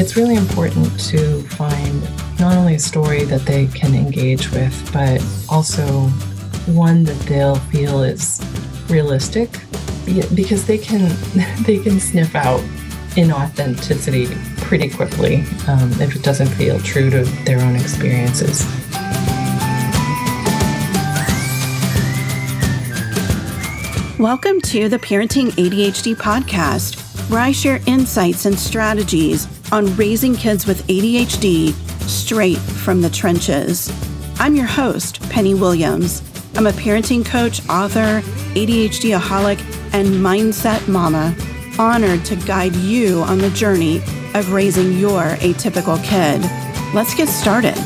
it's really important to find not only a story that they can engage with, but also one that they'll feel is realistic because they can they can sniff out inauthenticity pretty quickly um, if it doesn't feel true to their own experiences. Welcome to the Parenting ADHD podcast, where I share insights and strategies on raising kids with ADHD straight from the trenches. I'm your host, Penny Williams. I'm a parenting coach, author, ADHD aholic, and mindset mama, honored to guide you on the journey of raising your atypical kid. Let's get started.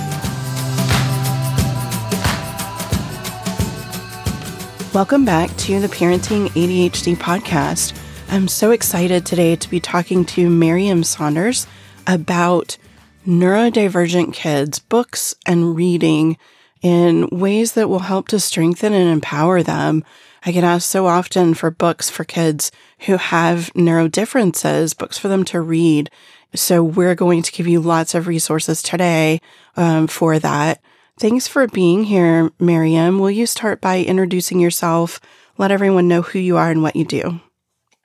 Welcome back to the Parenting ADHD podcast. I'm so excited today to be talking to Merriam Saunders about neurodivergent kids, books, and reading in ways that will help to strengthen and empower them. I get asked so often for books for kids who have neurodifferences, books for them to read. So we're going to give you lots of resources today um, for that. Thanks for being here, Merriam. Will you start by introducing yourself? Let everyone know who you are and what you do.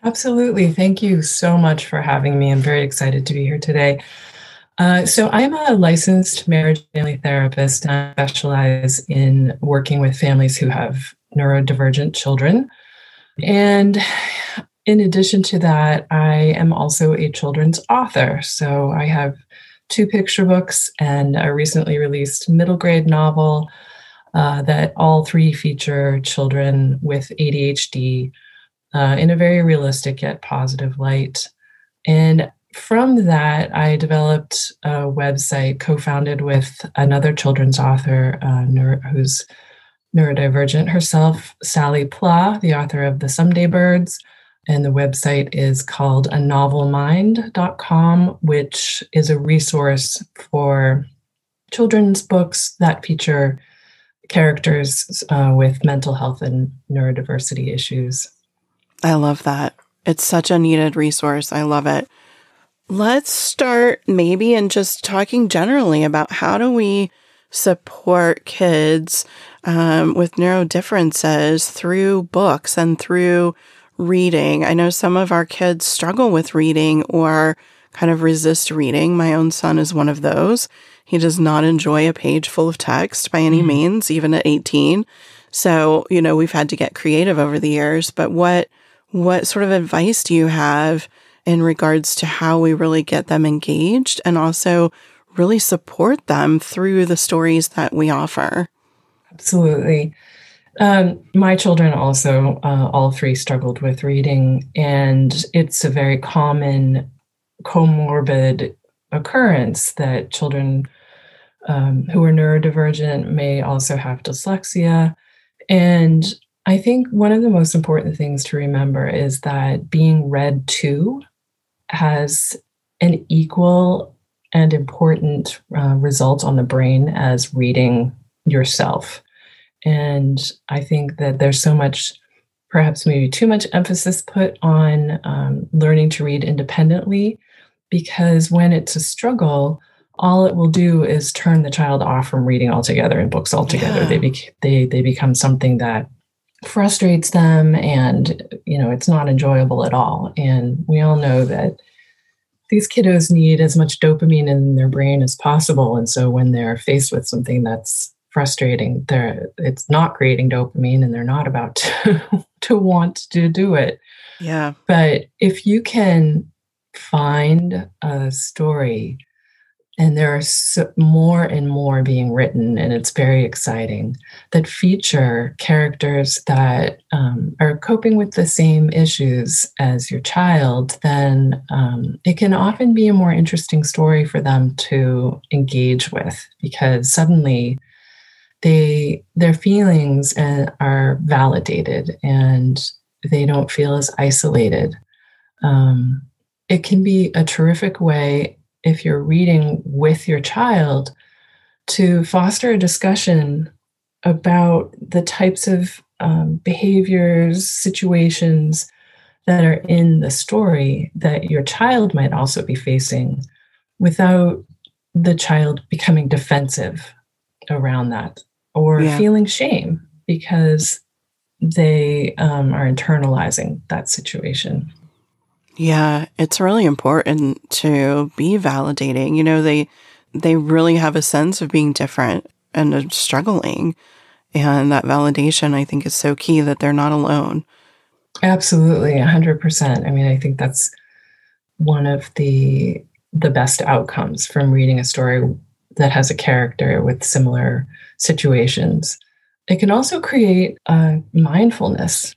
Absolutely. Thank you so much for having me. I'm very excited to be here today. Uh, so, I'm a licensed marriage family therapist and I specialize in working with families who have neurodivergent children. And in addition to that, I am also a children's author. So, I have two picture books and a recently released middle grade novel uh, that all three feature children with ADHD uh, in a very realistic yet positive light. And from that, I developed a website co founded with another children's author uh, neuro, who's neurodivergent herself, Sally Pla, the author of The Someday Birds. And the website is called anovelmind.com, which is a resource for children's books that feature characters uh, with mental health and neurodiversity issues. I love that. It's such a needed resource. I love it. Let's start maybe in just talking generally about how do we support kids um, with neurodifferences through books and through reading. I know some of our kids struggle with reading or kind of resist reading. My own son is one of those. He does not enjoy a page full of text by any mm. means, even at 18. So, you know, we've had to get creative over the years. But what what sort of advice do you have in regards to how we really get them engaged and also really support them through the stories that we offer? Absolutely. Um, my children also, uh, all three struggled with reading, and it's a very common comorbid occurrence that children um, who are neurodivergent may also have dyslexia. And I think one of the most important things to remember is that being read to has an equal and important uh, result on the brain as reading yourself. And I think that there's so much, perhaps maybe too much emphasis put on um, learning to read independently, because when it's a struggle, all it will do is turn the child off from reading altogether and books altogether. Yeah. They, be- they, they become something that frustrates them and you know it's not enjoyable at all. And we all know that these kiddos need as much dopamine in their brain as possible. And so when they're faced with something that's frustrating they're it's not creating dopamine and they're not about to, to want to do it. Yeah. But if you can find a story and there are so, more and more being written and it's very exciting that feature characters that um, are coping with the same issues as your child then um, it can often be a more interesting story for them to engage with because suddenly they their feelings uh, are validated and they don't feel as isolated. Um, it can be a terrific way if you're reading with your child, to foster a discussion about the types of um, behaviors, situations that are in the story that your child might also be facing. without the child becoming defensive around that or yeah. feeling shame because they um, are internalizing that situation. Yeah, it's really important to be validating. You know, they they really have a sense of being different and struggling. And that validation, I think, is so key that they're not alone. Absolutely, 100%. I mean, I think that's one of the the best outcomes from reading a story that has a character with similar situations. It can also create a mindfulness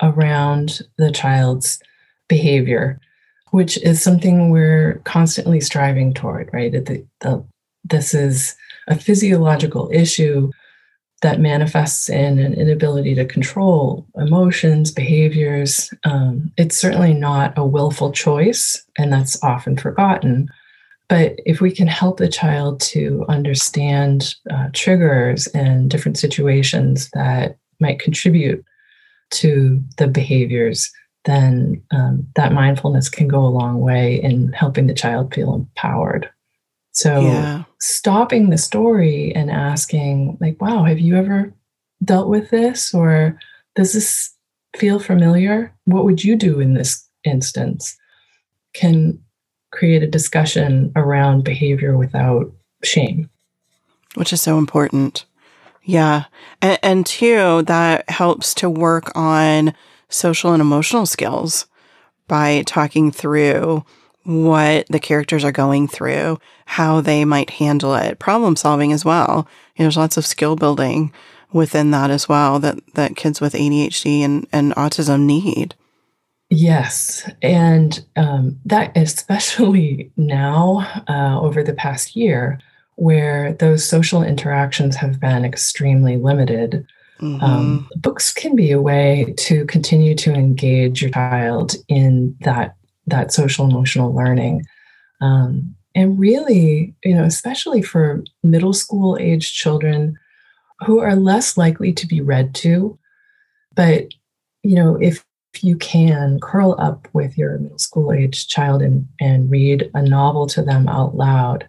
around the child's behavior, which is something we're constantly striving toward, right? The, the, this is a physiological issue that manifests in an inability to control emotions, behaviors. Um, it's certainly not a willful choice, and that's often forgotten. But if we can help the child to understand uh, triggers and different situations that might contribute to the behaviors, then um, that mindfulness can go a long way in helping the child feel empowered. So, yeah. stopping the story and asking, like, wow, have you ever dealt with this? Or does this feel familiar? What would you do in this instance? Can create a discussion around behavior without shame. Which is so important. Yeah. And, and two, that helps to work on social and emotional skills by talking through what the characters are going through, how they might handle it, problem solving as well. You know, there's lots of skill building within that as well that, that kids with ADHD and, and autism need. Yes. And um, that, especially now uh, over the past year, where those social interactions have been extremely limited. Mm-hmm. Um, books can be a way to continue to engage your child in that that social emotional learning, um, and really, you know, especially for middle school age children who are less likely to be read to, but you know, if you can curl up with your middle school age child and, and read a novel to them out loud,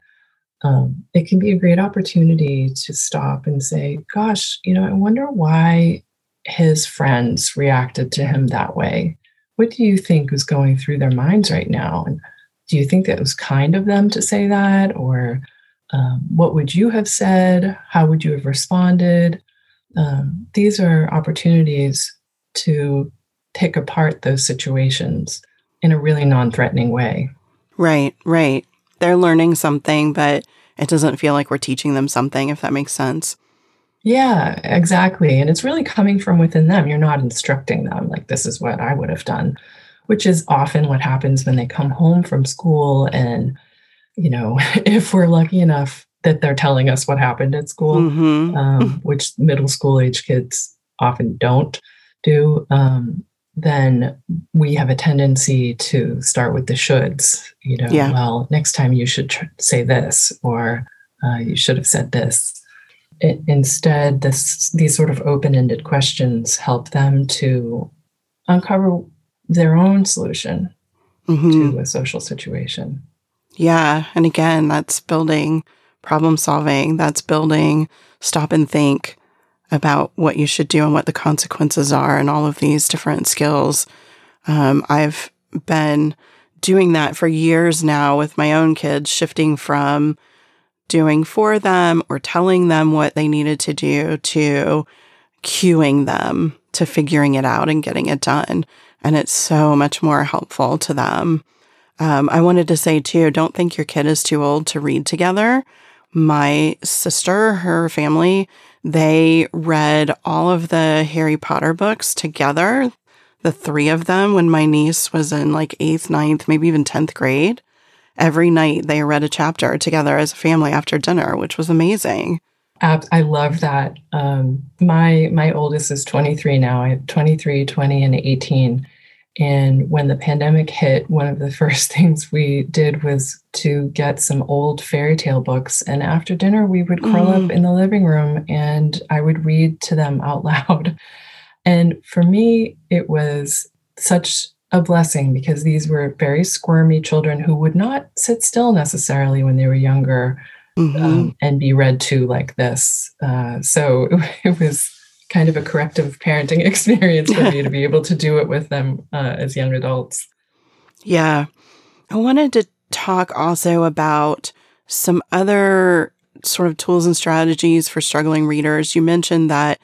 um, it can be a great opportunity to stop and say, Gosh, you know, I wonder why his friends reacted to him that way. What do you think was going through their minds right now? And do you think that was kind of them to say that? Or um, what would you have said? How would you have responded? Um, these are opportunities to pick apart those situations in a really non threatening way. Right, right. They're learning something, but it doesn't feel like we're teaching them something, if that makes sense. Yeah, exactly. And it's really coming from within them. You're not instructing them like, this is what I would have done, which is often what happens when they come home from school. And, you know, if we're lucky enough that they're telling us what happened at school, mm-hmm. um, which middle school age kids often don't do, um, then we have a tendency to start with the shoulds. You know, yeah. well, next time you should tr- say this, or uh, you should have said this. It, instead, this these sort of open-ended questions help them to uncover their own solution mm-hmm. to a social situation. Yeah, and again, that's building problem solving. That's building stop and think about what you should do and what the consequences are and all of these different skills. Um, I've been doing that for years now with my own kids, shifting from doing for them or telling them what they needed to do to cueing them to figuring it out and getting it done. And it's so much more helpful to them. Um, I wanted to say too, don't think your kid is too old to read together. My sister, her family, they read all of the Harry Potter books together, the three of them, when my niece was in like eighth, ninth, maybe even 10th grade. Every night they read a chapter together as a family after dinner, which was amazing. I love that. Um, my my oldest is 23 now. I have 23, 20, and 18. And when the pandemic hit, one of the first things we did was to get some old fairy tale books. And after dinner, we would curl mm. up in the living room and I would read to them out loud. And for me, it was such a blessing because these were very squirmy children who would not sit still necessarily when they were younger mm-hmm. um, and be read to like this. Uh, so it was kind of a corrective parenting experience for me to be able to do it with them uh, as young adults. Yeah. I wanted to talk also about some other sort of tools and strategies for struggling readers. You mentioned that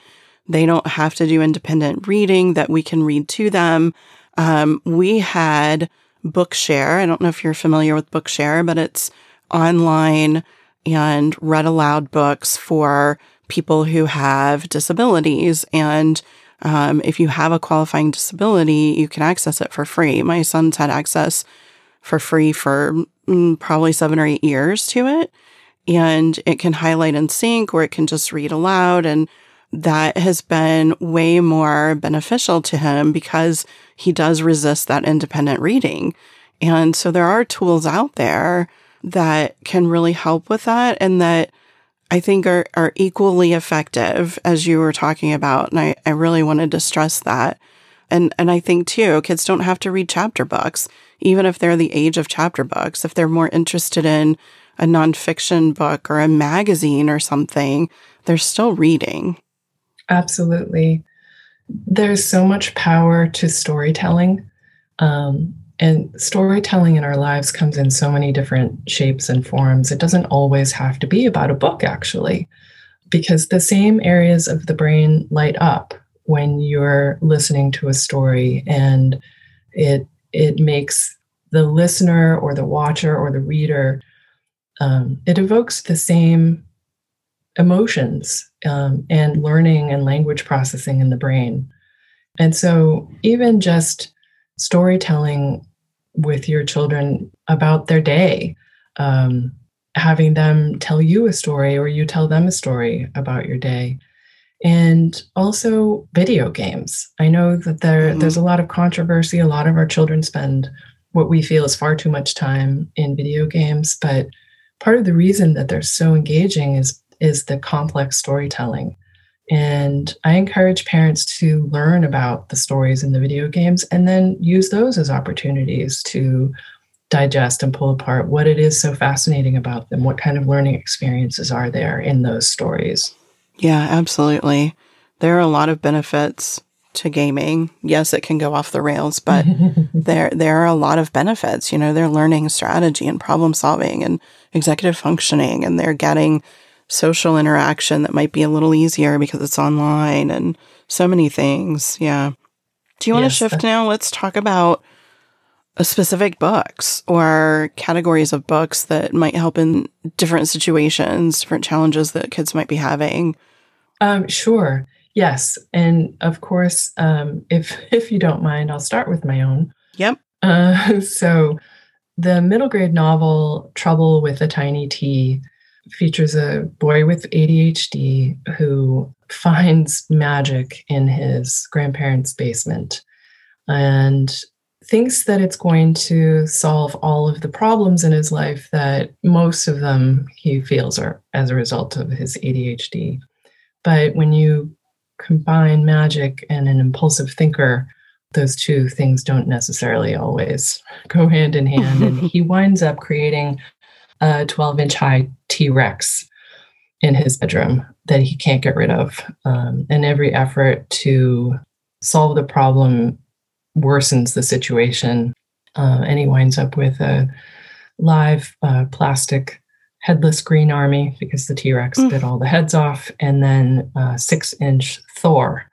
they don't have to do independent reading, that we can read to them. Um, we had Bookshare. I don't know if you're familiar with Bookshare, but it's online and read aloud books for people who have disabilities. And um, if you have a qualifying disability, you can access it for free. My son's had access for free for mm, probably seven or eight years to it. And it can highlight and sync, or it can just read aloud. And that has been way more beneficial to him because he does resist that independent reading. And so there are tools out there that can really help with that and that I think are, are equally effective as you were talking about. And I, I really wanted to stress that. And, and I think too, kids don't have to read chapter books, even if they're the age of chapter books. If they're more interested in a nonfiction book or a magazine or something, they're still reading. Absolutely. There's so much power to storytelling. Um, and storytelling in our lives comes in so many different shapes and forms. It doesn't always have to be about a book, actually, because the same areas of the brain light up when you're listening to a story and it it makes the listener or the watcher or the reader um, it evokes the same emotions um, and learning and language processing in the brain and so even just storytelling with your children about their day, um, having them tell you a story or you tell them a story about your day. And also video games. I know that there, mm-hmm. there's a lot of controversy. A lot of our children spend what we feel is far too much time in video games, but part of the reason that they're so engaging is is the complex storytelling and I encourage parents to learn about the stories in the video games and then use those as opportunities to digest and pull apart what it is so fascinating about them. What kind of learning experiences are there in those stories? Yeah, absolutely. There are a lot of benefits to gaming. Yes, it can go off the rails, but there there are a lot of benefits. You know, they're learning strategy and problem solving and executive functioning and they're getting social interaction that might be a little easier because it's online and so many things. Yeah. Do you want yes. to shift now? Let's talk about specific books or categories of books that might help in different situations, different challenges that kids might be having. Um, sure. Yes, and of course, um, if if you don't mind, I'll start with my own. Yep. Uh, so, the middle grade novel "Trouble with a Tiny T" features a boy with ADHD who finds magic in his grandparents' basement and thinks that it's going to solve all of the problems in his life that most of them he feels are as a result of his ADHD. But when you combine magic and an impulsive thinker, those two things don't necessarily always go hand in hand. and he winds up creating a 12 inch high T Rex in his bedroom that he can't get rid of. Um, and every effort to solve the problem worsens the situation. Uh, and he winds up with a live uh, plastic headless green army because the T Rex mm. bit all the heads off, and then uh, six inch Thor.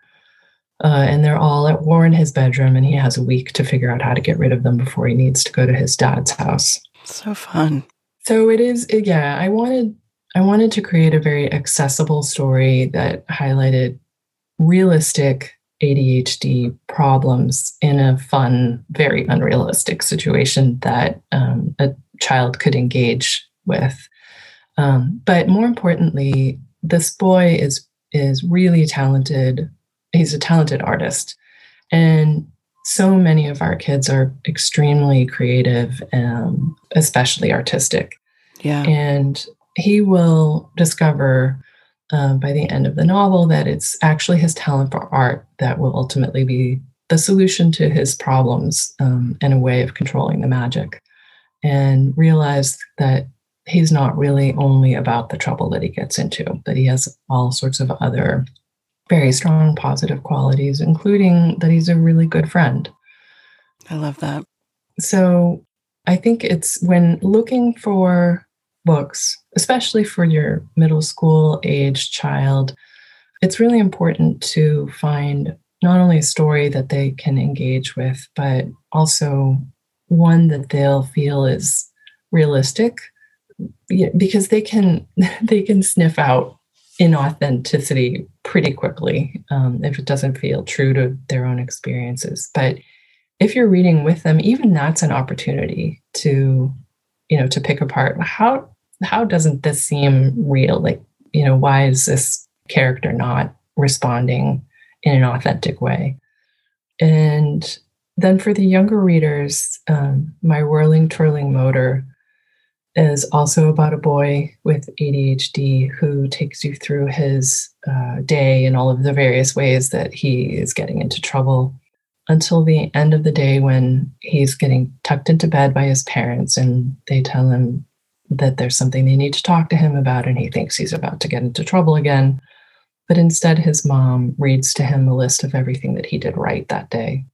Uh, and they're all at war in his bedroom, and he has a week to figure out how to get rid of them before he needs to go to his dad's house. So fun. So it is, yeah, I wanted I wanted to create a very accessible story that highlighted realistic ADHD problems in a fun, very unrealistic situation that um, a child could engage with. Um, but more importantly, this boy is is really talented. He's a talented artist, and so many of our kids are extremely creative, um, especially artistic. Yeah. And he will discover uh, by the end of the novel that it's actually his talent for art that will ultimately be the solution to his problems um, and a way of controlling the magic, and realize that he's not really only about the trouble that he gets into, that he has all sorts of other very strong positive qualities, including that he's a really good friend. I love that. So I think it's when looking for books, especially for your middle school age child, it's really important to find not only a story that they can engage with, but also one that they'll feel is realistic because they can they can sniff out inauthenticity pretty quickly um, if it doesn't feel true to their own experiences. But if you're reading with them even that's an opportunity to you know to pick apart how how doesn't this seem real? Like you know why is this character not responding in an authentic way? And then for the younger readers um, my whirling twirling motor is also about a boy with ADHD who takes you through his uh, day and all of the various ways that he is getting into trouble until the end of the day when he's getting tucked into bed by his parents and they tell him that there's something they need to talk to him about and he thinks he's about to get into trouble again. But instead, his mom reads to him a list of everything that he did right that day.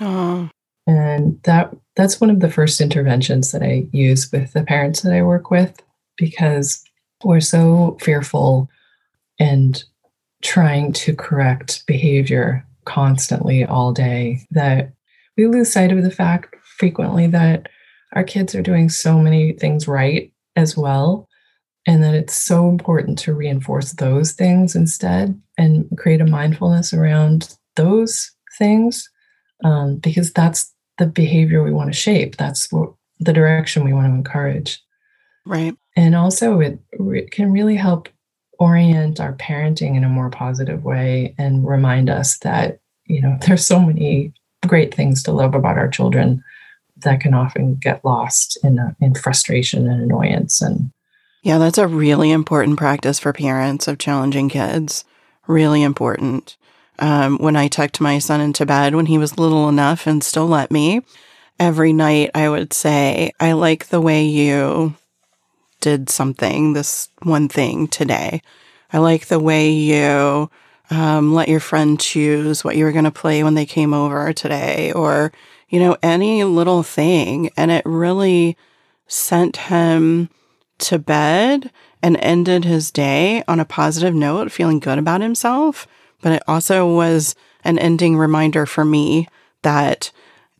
Oh. And that that's one of the first interventions that I use with the parents that I work with because we're so fearful and trying to correct behavior constantly all day that we lose sight of the fact frequently that our kids are doing so many things right as well and that it's so important to reinforce those things instead and create a mindfulness around those things um, because that's the behavior we want to shape. That's what the direction we want to encourage. Right. And also, it, can really help orient our parenting in a more positive way and remind us that, you know, there's so many great things to love about our children that can often get lost in, a, in frustration and annoyance and yeah that's a really important practice for parents of challenging kids really important um, when I tucked my son into bed when he was little enough and still let me. Every night I would say, I like the way you did something, this one thing today. I like the way you um, let your friend choose what you were going to play when they came over today, or, you know, any little thing. And it really sent him to bed and ended his day on a positive note, feeling good about himself but it also was an ending reminder for me that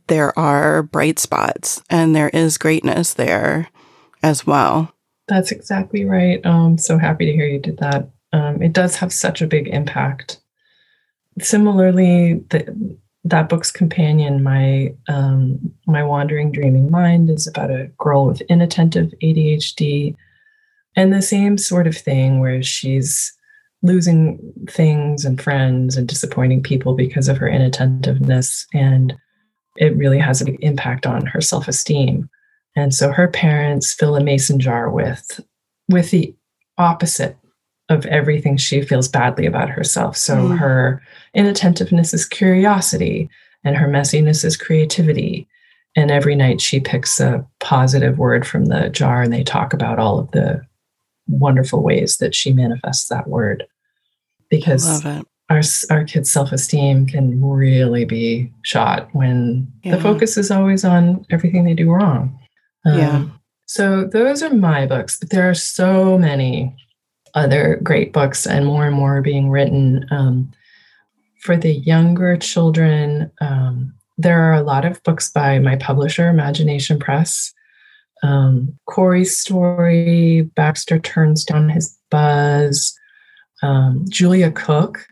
there are bright spots and there is greatness there as well. That's exactly right. I'm um, so happy to hear you did that. Um, it does have such a big impact. Similarly, the, that book's companion, my um, my wandering dreaming mind, is about a girl with inattentive ADHD, and the same sort of thing where she's losing things and friends and disappointing people because of her inattentiveness. And it really has an impact on her self esteem. And so her parents fill a mason jar with, with the opposite of everything she feels badly about herself. So mm. her inattentiveness is curiosity, and her messiness is creativity. And every night she picks a positive word from the jar and they talk about all of the wonderful ways that she manifests that word because our our kids' self esteem can really be shot when yeah. the focus is always on everything they do wrong. Um, yeah. So those are my books, but there are so many other great books, and more and more are being written um, for the younger children. Um, there are a lot of books by my publisher, Imagination Press. Um, Corey's story, Baxter turns down his buzz, um, Julia Cook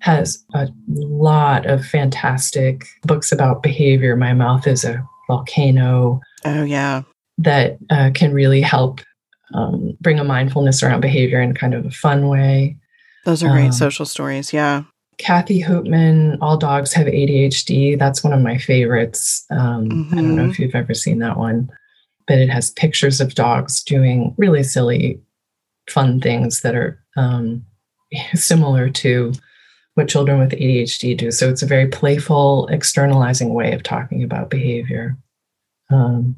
has a lot of fantastic books about behavior. My mouth is a volcano. Oh, yeah. That uh, can really help um, bring a mindfulness around behavior in kind of a fun way. Those are great um, social stories. Yeah. Kathy Hoopmann, All Dogs Have ADHD. That's one of my favorites. Um, mm-hmm. I don't know mm-hmm. if you've ever seen that one, but it has pictures of dogs doing really silly, fun things that are um, similar to what children with ADHD do. So it's a very playful, externalizing way of talking about behavior. Um,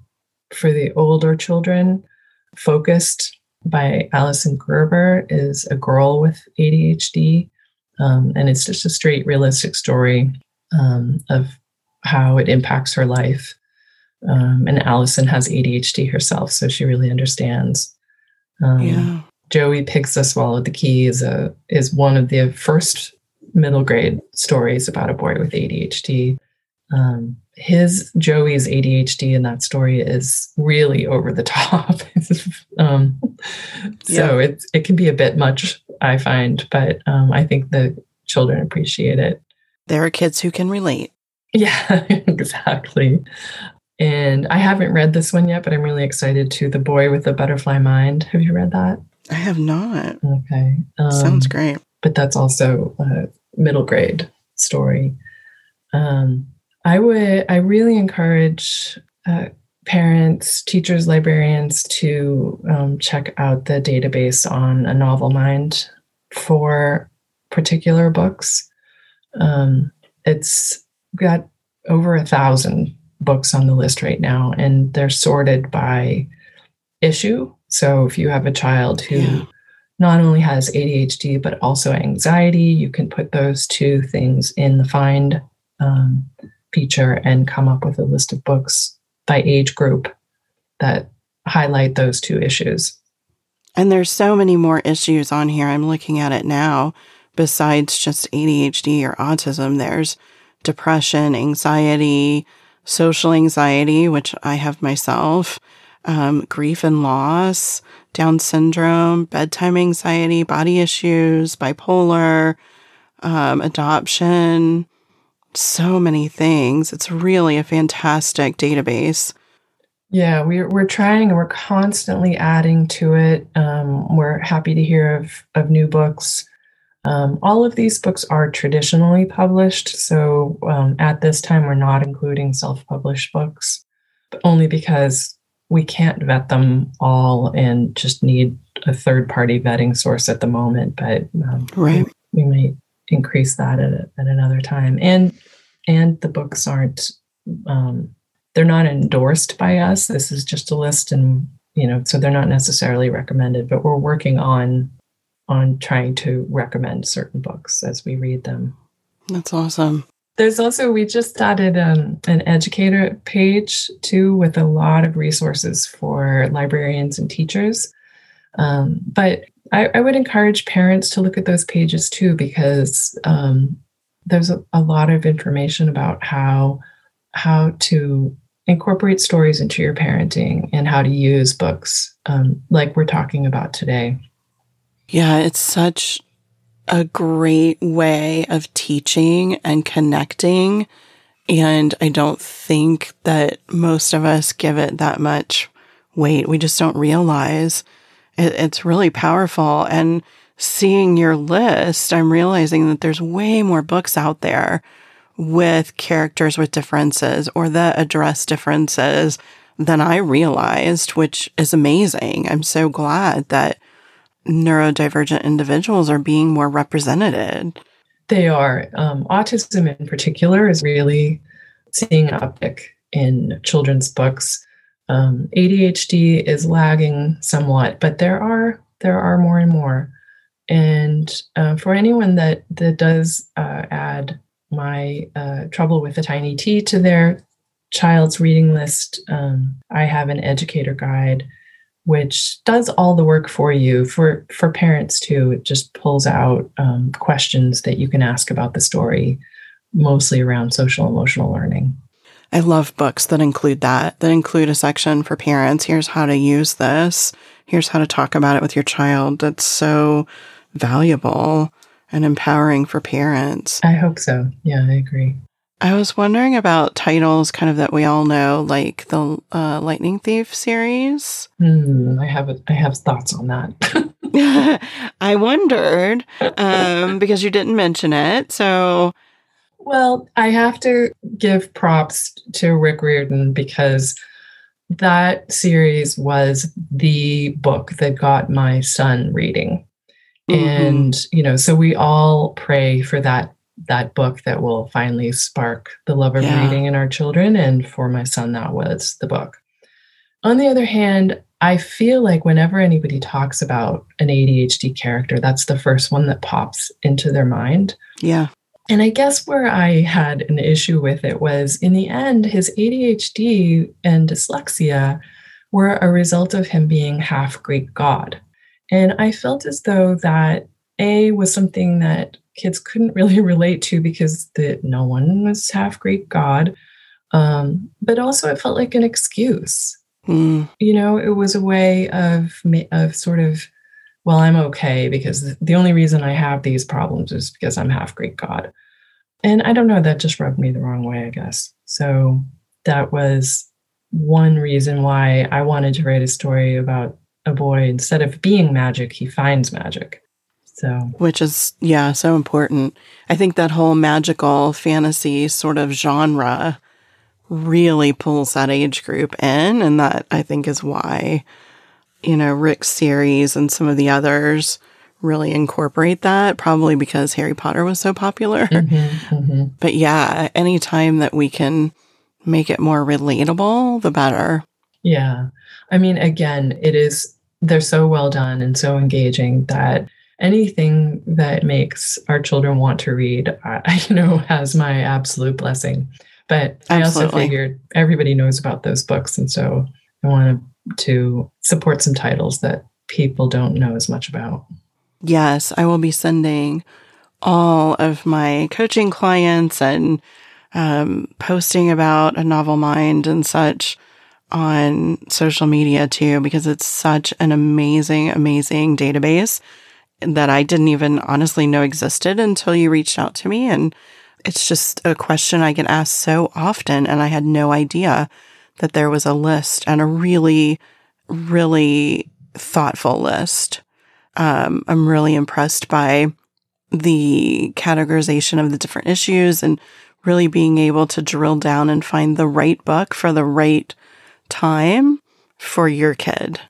for the older children, Focused by Alyson Gerber is a girl with ADHD. Um, and it's just a straight, realistic story um, of how it impacts her life. Um, and Alyson has ADHD herself, so she really understands. Um, yeah. Joey Pigza Swallowed the Key is a is one of the first middle grade stories about a boy with ADHD. Um, his Joey's ADHD in that story is really over the top. um, so yeah. it it can be a bit much, I find, but um, I think the children appreciate it. There are kids who can relate. Yeah, exactly. And I haven't read this one yet, but I'm really excited to The Boy with the Butterfly Mind. Have you read that? I have not. Okay. Um, Sounds great. But that's also a middle grade story. Um, I would, I really encourage uh, parents, teachers, librarians to um, check out the database on a novel mind for particular books. Um, it's got over a thousand books on the list right now, and they're sorted by issue. So if you have a child who yeah. not only has ADHD but also anxiety, you can put those two things in the find um, feature and come up with a list of books by age group that highlight those two issues. And there's so many more issues on here. I'm looking at it now. Besides just ADHD or autism, there's depression, anxiety, social anxiety, which I have myself, um, grief and loss, Down syndrome, bedtime anxiety, body issues, bipolar, um, adoption, so many things. It's really a fantastic database. Yeah, we're we're trying and we're constantly adding to it. Um, we're happy to hear of of new books. Um, all of these books are traditionally published, so um, at this time we're not including self-published books, but only because we can't vet them all and just need a third-party vetting source at the moment. But um, right, we, we might increase that at, at another time. And and the books aren't um, they're not endorsed by us. This is just a list, and you know, so they're not necessarily recommended. But we're working on on trying to recommend certain books as we read them. That's awesome. There's also we just added um, an educator page too with a lot of resources for librarians and teachers. Um, but I, I, would encourage parents to look at those pages too because um, there's a, a lot of information about how how to incorporate stories into your parenting and how to use books um, like we're talking about today. Yeah, it's such a great way of teaching and connecting. And I don't think that most of us give it that much weight. We just don't realize it, it's really powerful. And seeing your list, I'm realizing that there's way more books out there with characters with differences or that address differences than I realized, which is amazing. I'm so glad that neurodivergent individuals are being more represented. They are. Um, autism, in particular, is really seeing uptick in children's books. Um, ADHD is lagging somewhat, but there are there are more and more. And uh, for anyone that that does uh, add my uh, trouble with the tiny T to their child's reading list, um, I have an educator guide which does all the work for you. For for parents too it just pulls out um, questions that you can ask about the story mostly around social emotional learning. I love books that include that that include a section for parents. Here's how to use this. Here's how to talk about it with your child. That's so valuable and empowering for parents. I hope so. Yeah i agree I was wondering about titles kind of that we all know, like the uh, Lightning Thief series. Mm, I have I have thoughts on that. I wondered um, because you didn't mention it. So, well, I have to give props to Rick Riordan because that series was the book that got my son reading. Mm-hmm. And, you know, so we all pray for that that book that will finally spark the love of yeah. reading in our children. And for my son, that was the book. On the other hand, I feel like whenever anybody talks about an ADHD character, that's the first one that pops into their mind. Yeah. And I guess where I had an issue with it was in the end, his ADHD and dyslexia were a result of him being half Greek god. And I felt as though that A was something that kids couldn't really relate to because the, no one was half Greek god. Um, but also, it felt like an excuse. Mm. You know, it was a way of of sort of, well, I'm okay because the only reason I have these problems is because I'm half Greek god. And I don't know, that just rubbed me the wrong way, I guess. So that was one reason why I wanted to write a story about a boy instead of being magic, he finds magic. So, which is, yeah, so important. I think that whole magical fantasy sort of genre really pulls that age group in. And that I think is why, you know, Rick's series and some of the others really incorporate that, probably because Harry Potter was so popular. Mm-hmm, mm-hmm. But yeah, anytime that we can make it more relatable, the better. Yeah. I mean, again, it is, they're so well done and so engaging that anything that makes our children want to read, I, you know, has my absolute blessing. But Absolutely. I also figured everybody knows about those books. And so I wanted to support some titles that people don't know as much about. Yes, I will be sending all of my coaching clients and um, posting about a novel mind and such on social media too, because it's such an amazing, amazing database that I didn't even honestly know existed until you reached out to me. And it's just a question I get asked so often. And I had no idea that there was a list and a really, really thoughtful list. Um, I'm really impressed by the categorization of the different issues and really being able to drill down and find the right book for the right time for your kid.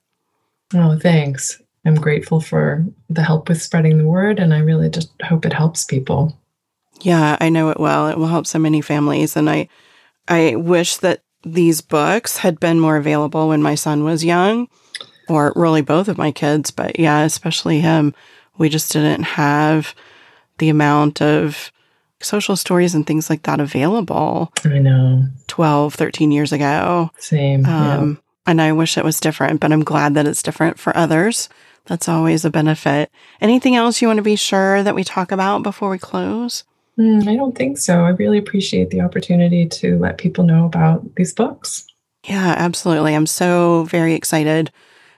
Oh, thanks. I'm grateful for the help with spreading the word, and I really just hope it helps people. Yeah, I know it will. It will help so many families, and I, I wish that these books had been more available when my son was young, or really both of my kids. But yeah, especially him. We just didn't have the amount of social stories and things like that available. I know. 12, 13 years ago. Same. Um, yeah. And I wish it was different, but I'm glad that it's different for others. That's always a benefit. Anything else you want to be sure that we talk about before we close? Mm, I don't think so. I really appreciate the opportunity to let people know about these books. Yeah, absolutely. I'm so very excited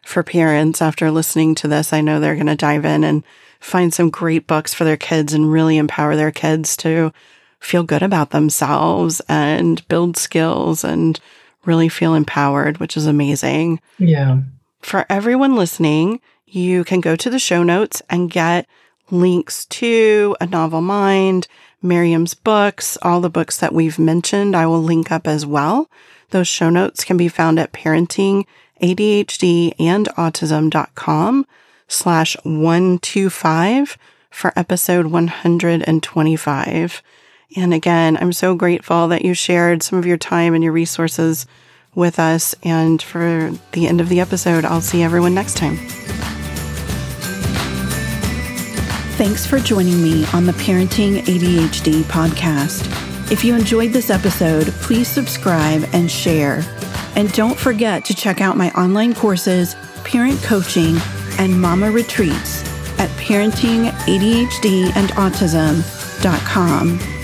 for parents after listening to this. I know they're going to dive in and find some great books for their kids and really empower their kids to feel good about themselves and build skills and really feel empowered, which is amazing. Yeah. For everyone listening, you can go to the show notes and get links to A Novel Mind, Merriam's books, all the books that we've mentioned. I will link up as well. Those show notes can be found at parenting, ADHD, and slash 125 for episode 125. And again, I'm so grateful that you shared some of your time and your resources with us. And for the end of the episode, I'll see everyone next time. Thanks for joining me on the Parenting ADHD podcast. If you enjoyed this episode, please subscribe and share. And don't forget to check out my online courses, parent coaching, and mama retreats at parentingadhdandautism.com.